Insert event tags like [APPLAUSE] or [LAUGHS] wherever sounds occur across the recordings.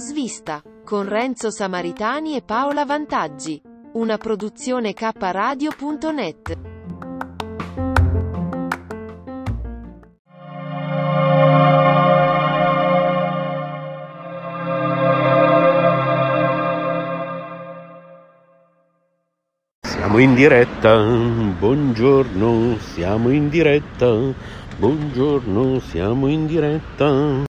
Svista, con Renzo Samaritani e Paola Vantaggi. Una produzione kradio.net. Siamo in diretta, buongiorno, siamo in diretta, buongiorno, siamo in diretta.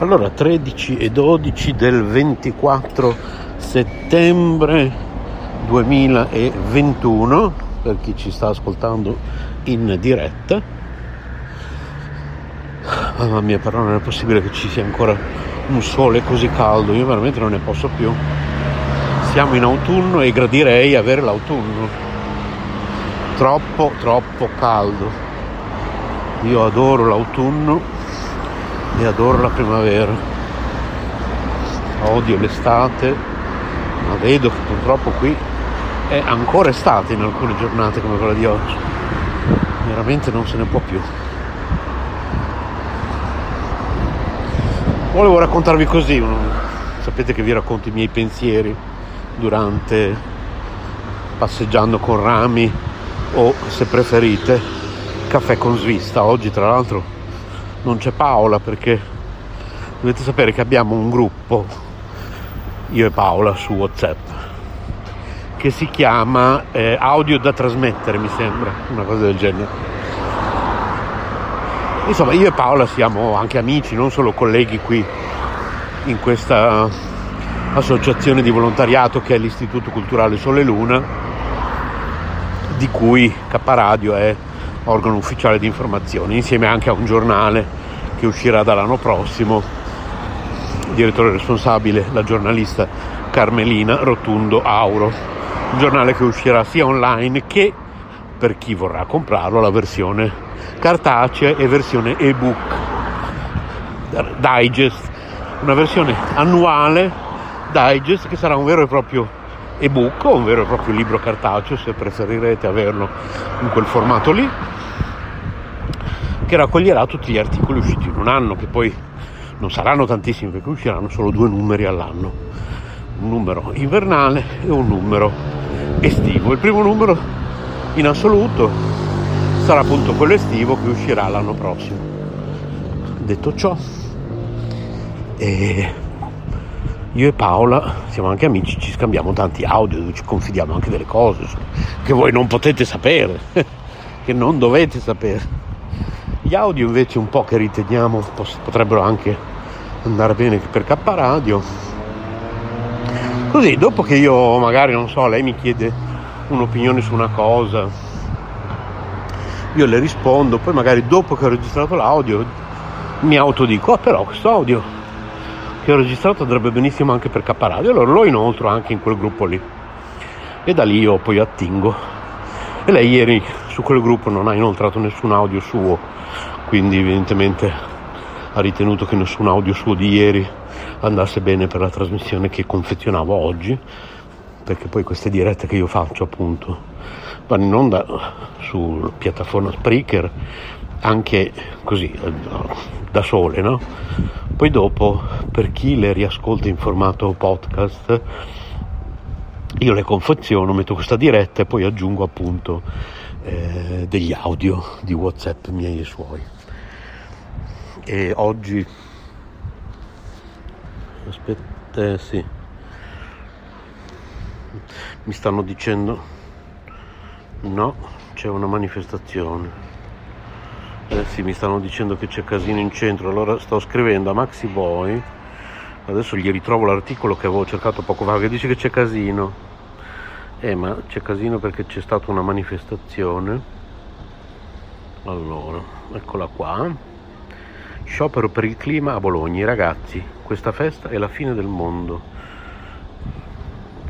Allora, 13 e 12 del 24 settembre 2021, per chi ci sta ascoltando in diretta. Mamma mia, però non è possibile che ci sia ancora un sole così caldo, io veramente non ne posso più. Siamo in autunno e gradirei avere l'autunno. Troppo, troppo caldo. Io adoro l'autunno e adoro la primavera. Odio l'estate, ma vedo che purtroppo qui è ancora estate in alcune giornate come quella di oggi. Veramente non se ne può più. Volevo raccontarvi così, sapete che vi racconto i miei pensieri durante passeggiando con rami o se preferite caffè con svista. Oggi tra l'altro non c'è Paola perché dovete sapere che abbiamo un gruppo, io e Paola, su WhatsApp, che si chiama eh, Audio da trasmettere, mi sembra, una cosa del genere. Insomma, io e Paola siamo anche amici, non solo colleghi qui in questa associazione di volontariato che è l'Istituto Culturale Sole Luna di cui K Radio è organo ufficiale di informazione, insieme anche a un giornale che uscirà dall'anno prossimo, direttore responsabile, la giornalista Carmelina Rotundo Auro, un giornale che uscirà sia online che per chi vorrà comprarlo la versione cartacea e versione ebook. Digest, una versione annuale digest che sarà un vero e proprio ebook un vero e proprio libro cartaceo se preferirete averlo in quel formato lì che raccoglierà tutti gli articoli usciti in un anno che poi non saranno tantissimi perché usciranno solo due numeri all'anno. Un numero invernale e un numero estivo. Il primo numero in assoluto sarà appunto quello estivo che uscirà l'anno prossimo. Detto ciò e io e Paola siamo anche amici, ci scambiamo tanti audio, ci confidiamo anche delle cose che voi non potete sapere, [LAUGHS] che non dovete sapere. Gli audio invece un po' che riteniamo potrebbero anche andare bene per K Radio. Così, dopo che io magari, non so, lei mi chiede un'opinione su una cosa, io le rispondo, poi magari dopo che ho registrato l'audio mi autodico, ah però questo audio che ho registrato andrebbe benissimo anche per K Radio, allora lo inoltro anche in quel gruppo lì. E da lì io poi attingo. E lei ieri su quel gruppo non ha inoltrato nessun audio suo, quindi evidentemente ha ritenuto che nessun audio suo di ieri andasse bene per la trasmissione che confezionavo oggi, perché poi queste dirette che io faccio appunto vanno in onda su piattaforma Spreaker, anche così da sole, no? Poi dopo, per chi le riascolta in formato podcast, io le confeziono, metto questa diretta e poi aggiungo appunto eh, degli audio di WhatsApp miei e suoi. E oggi aspetta, eh, sì. Mi stanno dicendo no, c'è una manifestazione. Eh sì, mi stanno dicendo che c'è casino in centro, allora sto scrivendo a Maxi Boy, adesso gli ritrovo l'articolo che avevo cercato poco fa, che dice che c'è casino. Eh, ma c'è casino perché c'è stata una manifestazione. Allora, eccola qua. Sciopero per il clima a Bologna, ragazzi, questa festa è la fine del mondo.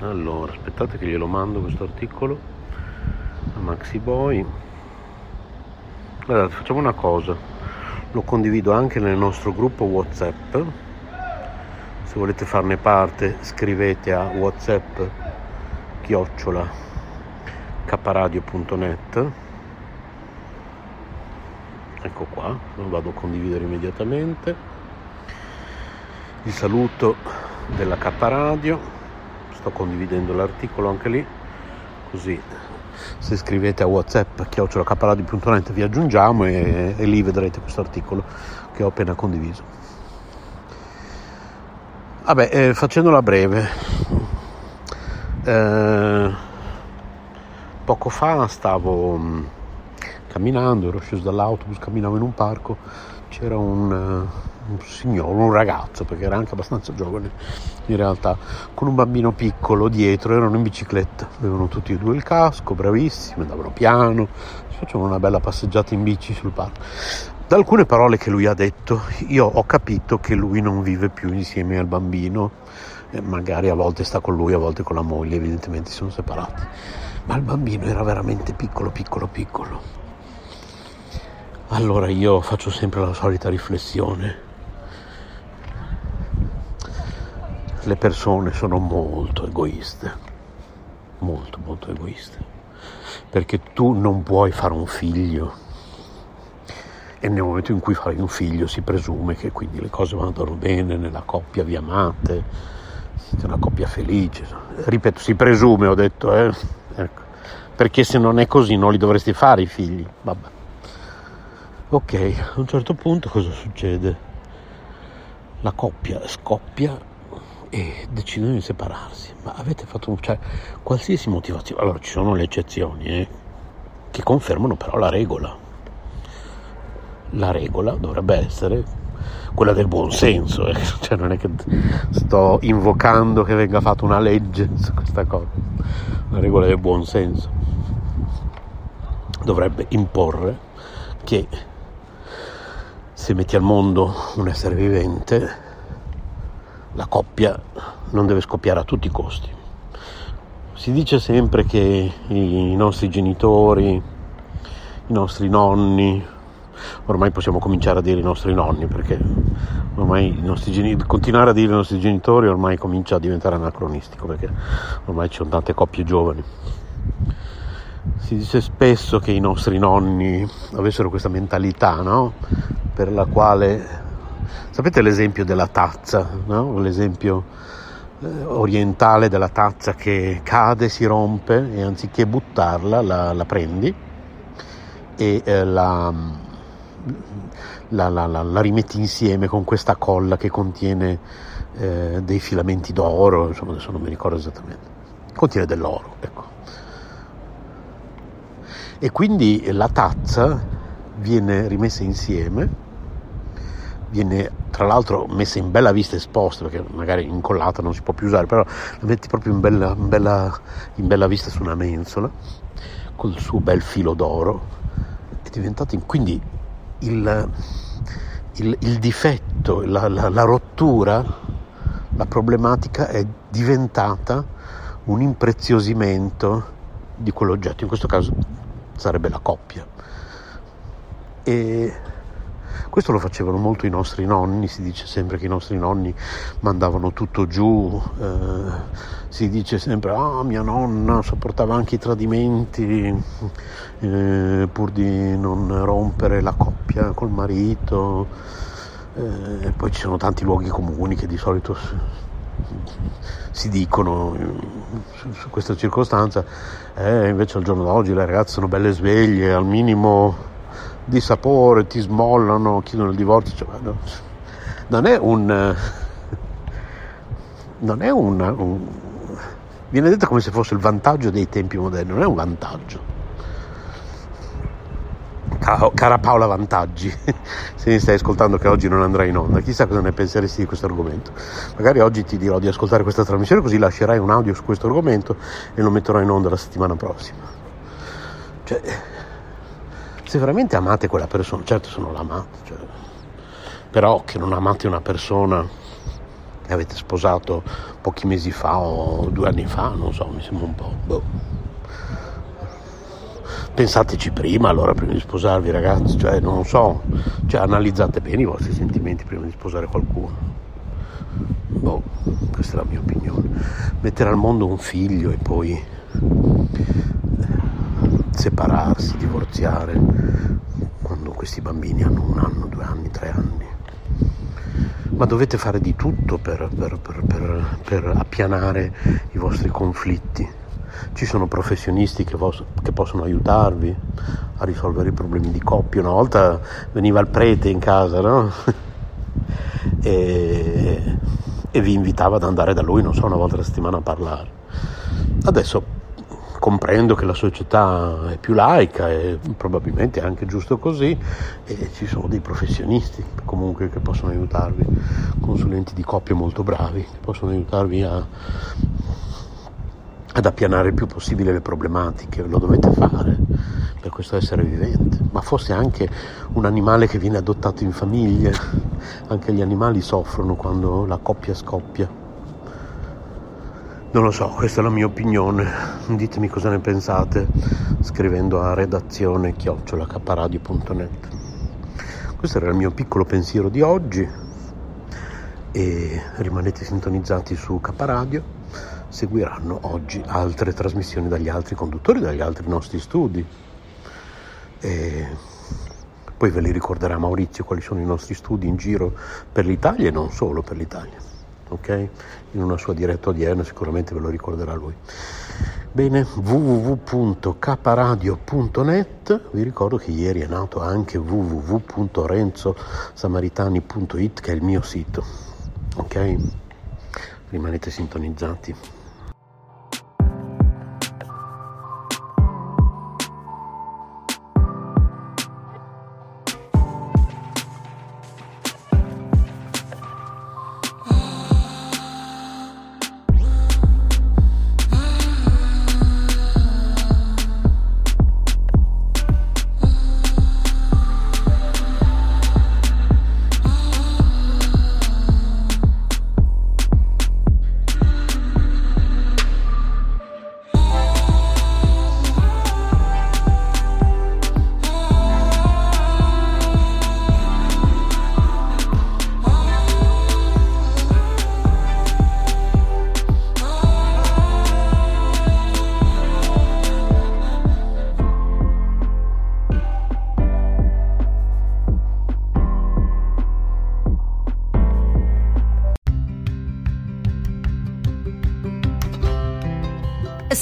Allora, aspettate che glielo mando questo articolo a Maxi Boy. Guardate, facciamo una cosa, lo condivido anche nel nostro gruppo WhatsApp. Se volete farne parte, scrivete a WhatsApp chiocciola caparadio.net. Ecco qua, lo vado a condividere immediatamente. Il saluto della K Radio, sto condividendo l'articolo anche lì, così se scrivete a whatsapp chiocciolacaparadio.net vi aggiungiamo e, e lì vedrete questo articolo che ho appena condiviso. Vabbè eh, facendola breve eh, poco fa stavo mm, camminando ero sceso dall'autobus camminavo in un parco c'era un, uh, un signore, un ragazzo, perché era anche abbastanza giovane in realtà, con un bambino piccolo dietro, erano in bicicletta, avevano tutti e due il casco, bravissimi, andavano piano, facevano una bella passeggiata in bici sul parco. Da alcune parole che lui ha detto, io ho capito che lui non vive più insieme al bambino, eh, magari a volte sta con lui, a volte con la moglie, evidentemente sono separati, ma il bambino era veramente piccolo, piccolo, piccolo allora io faccio sempre la solita riflessione. Le persone sono molto egoiste, molto molto egoiste, perché tu non puoi fare un figlio e nel momento in cui fai un figlio si presume che quindi le cose vadano bene nella coppia, vi amate, siete una coppia felice. Ripeto, si presume, ho detto, eh? ecco. perché se non è così non li dovresti fare i figli. Vabbè. Ok, a un certo punto cosa succede? La coppia scoppia e decidono di separarsi. Ma avete fatto un, cioè, qualsiasi motivazione. Allora ci sono le eccezioni eh, che confermano però la regola. La regola dovrebbe essere quella del buon senso, eh. [LAUGHS] cioè non è che sto invocando che venga fatta una legge su questa cosa, la regola del buon senso. dovrebbe imporre che se metti al mondo un essere vivente, la coppia non deve scoppiare a tutti i costi. Si dice sempre che i nostri genitori, i nostri nonni, ormai possiamo cominciare a dire i nostri nonni perché ormai i nostri genitori, continuare a dire i nostri genitori ormai comincia a diventare anacronistico perché ormai ci sono tante coppie giovani. Si dice spesso che i nostri nonni avessero questa mentalità, no? Per la quale, sapete l'esempio della tazza, no? L'esempio eh, orientale della tazza che cade, si rompe e anziché buttarla la, la prendi e eh, la, la, la, rimetti insieme con questa colla che contiene eh, dei filamenti d'oro, insomma adesso non mi ricordo esattamente, contiene dell'oro, ecco. E quindi la tazza viene rimessa insieme viene tra l'altro messa in bella vista esposta perché magari incollata non si può più usare però la metti proprio in bella, in bella, in bella vista su una mensola col suo bel filo d'oro è diventato in, quindi il, il, il difetto la, la, la rottura la problematica è diventata un impreziosimento di quell'oggetto. In questo caso sarebbe la coppia. E questo lo facevano molto i nostri nonni, si dice sempre che i nostri nonni mandavano tutto giù, eh, si dice sempre ah mia nonna sopportava anche i tradimenti eh, pur di non rompere la coppia col marito, eh, poi ci sono tanti luoghi comuni che di solito si dicono su, su questa circostanza, eh, invece al giorno d'oggi le ragazze sono belle sveglie, al minimo di sapore, ti smollano, chiedono il divorzio. Cioè, no, non è un... Non è un, un... Viene detto come se fosse il vantaggio dei tempi moderni, non è un vantaggio. Cara Paola Vantaggi, [LAUGHS] se mi stai ascoltando che oggi non andrai in onda, chissà cosa ne penseresti di questo argomento. Magari oggi ti dirò di ascoltare questa trasmissione così lascerai un audio su questo argomento e lo metterò in onda la settimana prossima. Cioè, se veramente amate quella persona, certo se non l'amate, cioè, però che non amate una persona che avete sposato pochi mesi fa o due anni fa, non so, mi sembra un po'... Boh. Pensateci prima allora, prima di sposarvi ragazzi, cioè non so, cioè, analizzate bene i vostri sentimenti prima di sposare qualcuno. Boh, questa è la mia opinione. Mettere al mondo un figlio e poi separarsi, divorziare, quando questi bambini hanno un anno, due anni, tre anni. Ma dovete fare di tutto per, per, per, per appianare i vostri conflitti. Ci sono professionisti che, vos- che, possono aiutarvi a risolvere i problemi di coppia. Una volta veniva il prete in casa, no? [LAUGHS] e, e vi invitava ad andare da lui, non so, una volta alla settimana a parlare. Adesso comprendo che la società è più laica e probabilmente è anche giusto così e ci sono dei professionisti comunque che possono aiutarvi, consulenti di coppie molto bravi che possono aiutarvi a, ad appianare il più possibile le problematiche, lo dovete fare per questo essere vivente, ma fosse anche un animale che viene adottato in famiglia, anche gli animali soffrono quando la coppia scoppia. Non lo so, questa è la mia opinione. Ditemi cosa ne pensate scrivendo a redazione chiocciolacaparadio.net. Questo era il mio piccolo pensiero di oggi e rimanete sintonizzati su Caparadio. Seguiranno oggi altre trasmissioni dagli altri conduttori, dagli altri nostri studi. E poi ve li ricorderà Maurizio quali sono i nostri studi in giro per l'Italia e non solo per l'Italia ok? In una sua diretta odierna sicuramente ve lo ricorderà lui. Bene, www.caparadio.net, vi ricordo che ieri è nato anche www.renzosamaritani.it che è il mio sito, ok? Rimanete sintonizzati.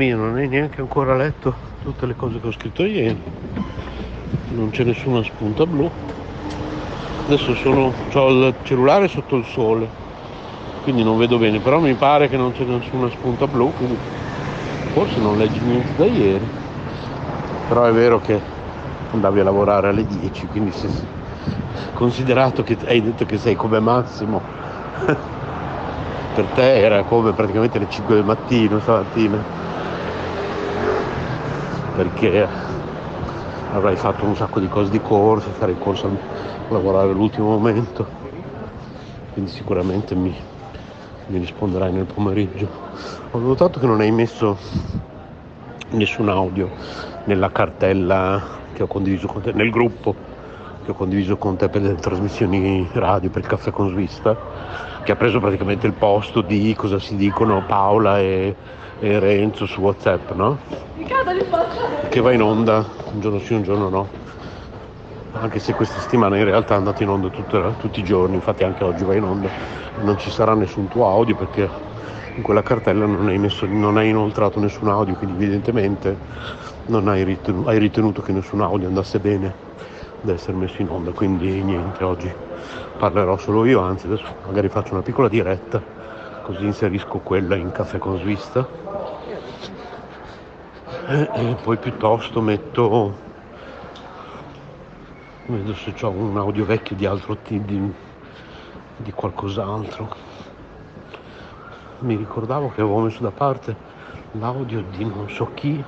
Mia, non hai neanche ancora letto tutte le cose che ho scritto ieri. Non c'è nessuna spunta blu. Adesso sono, ho il cellulare sotto il sole, quindi non vedo bene, però mi pare che non c'è nessuna spunta blu, quindi forse non leggi niente da ieri. Però è vero che andavi a lavorare alle 10, quindi se, considerato che hai detto che sei come Massimo, [LAUGHS] per te era come praticamente le 5 del mattino stamattina perché avrai fatto un sacco di cose di corsa, fare corsa a lavorare all'ultimo momento, quindi sicuramente mi, mi risponderai nel pomeriggio. Ho notato che non hai messo nessun audio nella cartella che ho condiviso con te, nel gruppo che ho condiviso con te per le trasmissioni radio per il caffè con Svista, che ha preso praticamente il posto di cosa si dicono Paola e, e Renzo su Whatsapp, no? Che va in onda un giorno sì, un giorno no. Anche se questa settimana in realtà è andata in onda tutte, tutti i giorni, infatti anche oggi va in onda. Non ci sarà nessun tuo audio perché in quella cartella non hai, messo, non hai inoltrato nessun audio, quindi evidentemente non hai ritenuto, hai ritenuto che nessun audio andasse bene ad essere messo in onda. Quindi niente, oggi parlerò solo io, anzi adesso magari faccio una piccola diretta, così inserisco quella in caffè con svista e, e poi piuttosto metto vedo se ho un audio vecchio di altro di, di qualcos'altro. Mi ricordavo che avevo messo da parte l'audio di non so chi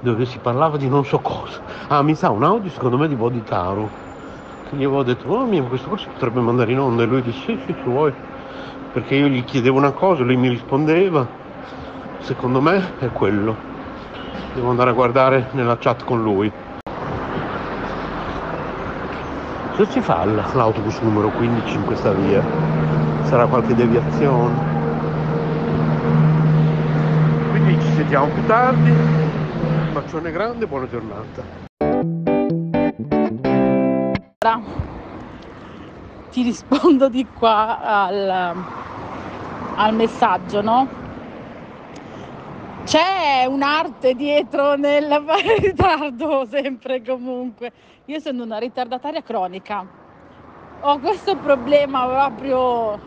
dove si parlava di non so cosa. Ah mi sa un audio secondo me di Boditaro. Che gli avevo detto oh mio questo qua si potrebbe mandare in onda. E lui disse sì sì se vuoi perché io gli chiedevo una cosa lui mi rispondeva. Secondo me è quello. Devo andare a guardare nella chat con lui. Se si fa l'autobus numero 15 in questa via. Sarà qualche deviazione. Quindi ci sentiamo più tardi. Un bacione grande buona giornata ti rispondo di qua al, al messaggio no? C'è un'arte dietro nel fare [LAUGHS] ritardo, sempre e comunque. Io sono una ritardataria cronica. Ho questo problema proprio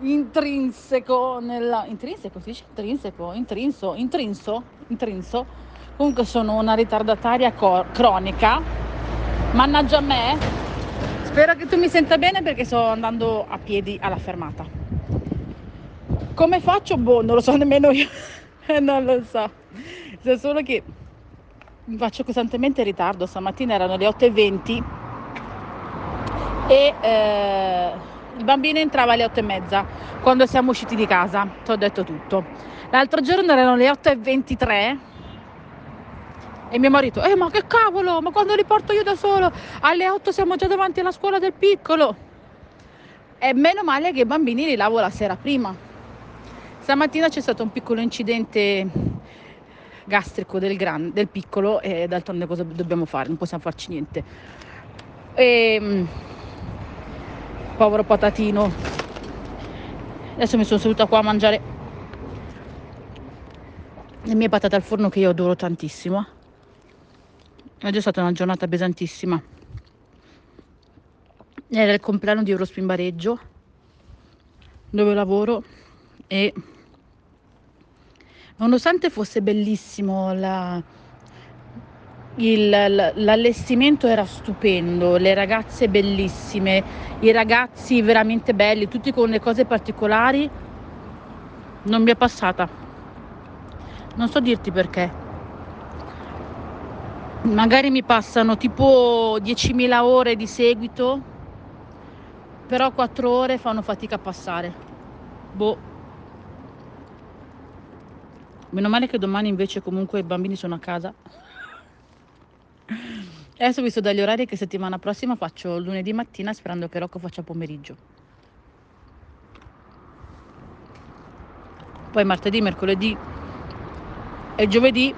intrinseco nella... Intrinseco si dice? Intrinseco? Intrinso? Intrinso? Intrinso? Comunque sono una ritardataria co- cronica. Mannaggia a me. Spero che tu mi senta bene perché sto andando a piedi alla fermata. Come faccio? Boh, non lo so nemmeno io. [LAUGHS] non lo so. So solo che mi faccio costantemente in ritardo. Stamattina erano le 8.20 e eh, il bambino entrava alle 8.30 quando siamo usciti di casa. Ti ho detto tutto. L'altro giorno erano le 8.23 E mio marito, eh ma che cavolo, ma quando li porto io da solo? Alle 8 siamo già davanti alla scuola del piccolo. E meno male che i bambini li lavo la sera prima. Stamattina c'è stato un piccolo incidente gastrico del, gran, del piccolo e d'altronde cosa dobbiamo fare? Non possiamo farci niente. E, ehm, povero patatino. Adesso mi sono seduta qua a mangiare le mie patate al forno che io adoro tantissimo. Oggi è stata una giornata pesantissima. Era il compleanno di Eurospin Bareggio, dove lavoro e nonostante fosse bellissimo la, il, l'allestimento era stupendo, le ragazze bellissime, i ragazzi veramente belli, tutti con le cose particolari, non mi è passata. Non so dirti perché. Magari mi passano tipo 10.000 ore di seguito, però 4 ore fanno fatica a passare. Boh. Meno male che domani invece comunque i bambini sono a casa. Adesso visto dagli orari che settimana prossima faccio lunedì mattina sperando che Rocco faccia pomeriggio. Poi martedì, mercoledì e giovedì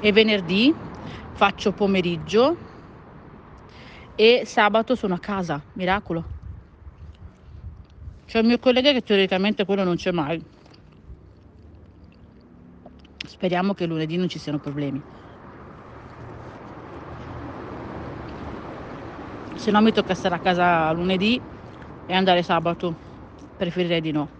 e venerdì faccio pomeriggio e sabato sono a casa, miracolo. C'è il mio collega che teoricamente quello non c'è mai. Speriamo che lunedì non ci siano problemi. Se no mi tocca stare a casa lunedì e andare sabato. Preferirei di no.